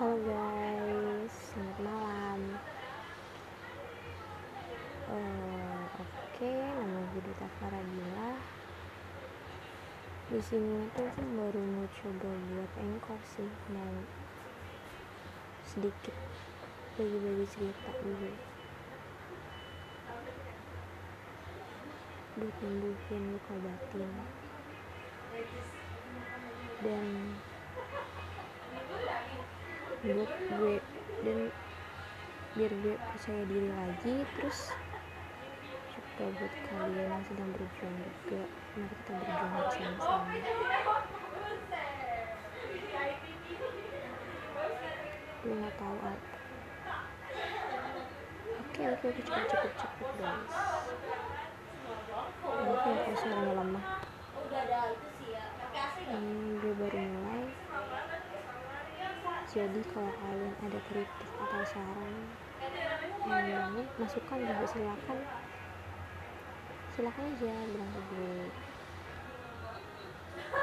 Halo guys, selamat malam. Uh, Oke, okay, nama gue Dita Farabila. Di sini tuh kan baru mau coba buat engkol sih, mau sedikit bagi-bagi cerita dulu. Buat nyembuhin luka batin. Dan buat gue. Dan biar gue percaya diri lagi terus juga buat kalian yang sedang berjuang juga mari kita berjuang bersama-sama. Gue nggak tahu apa oke oke oke cukup cukup cukup guys. Mungkin aku suaranya lemah hmm, jadi kalau kalian ada kritik atau saran yang masukan juga silakan. Silakan aja bilang ke gue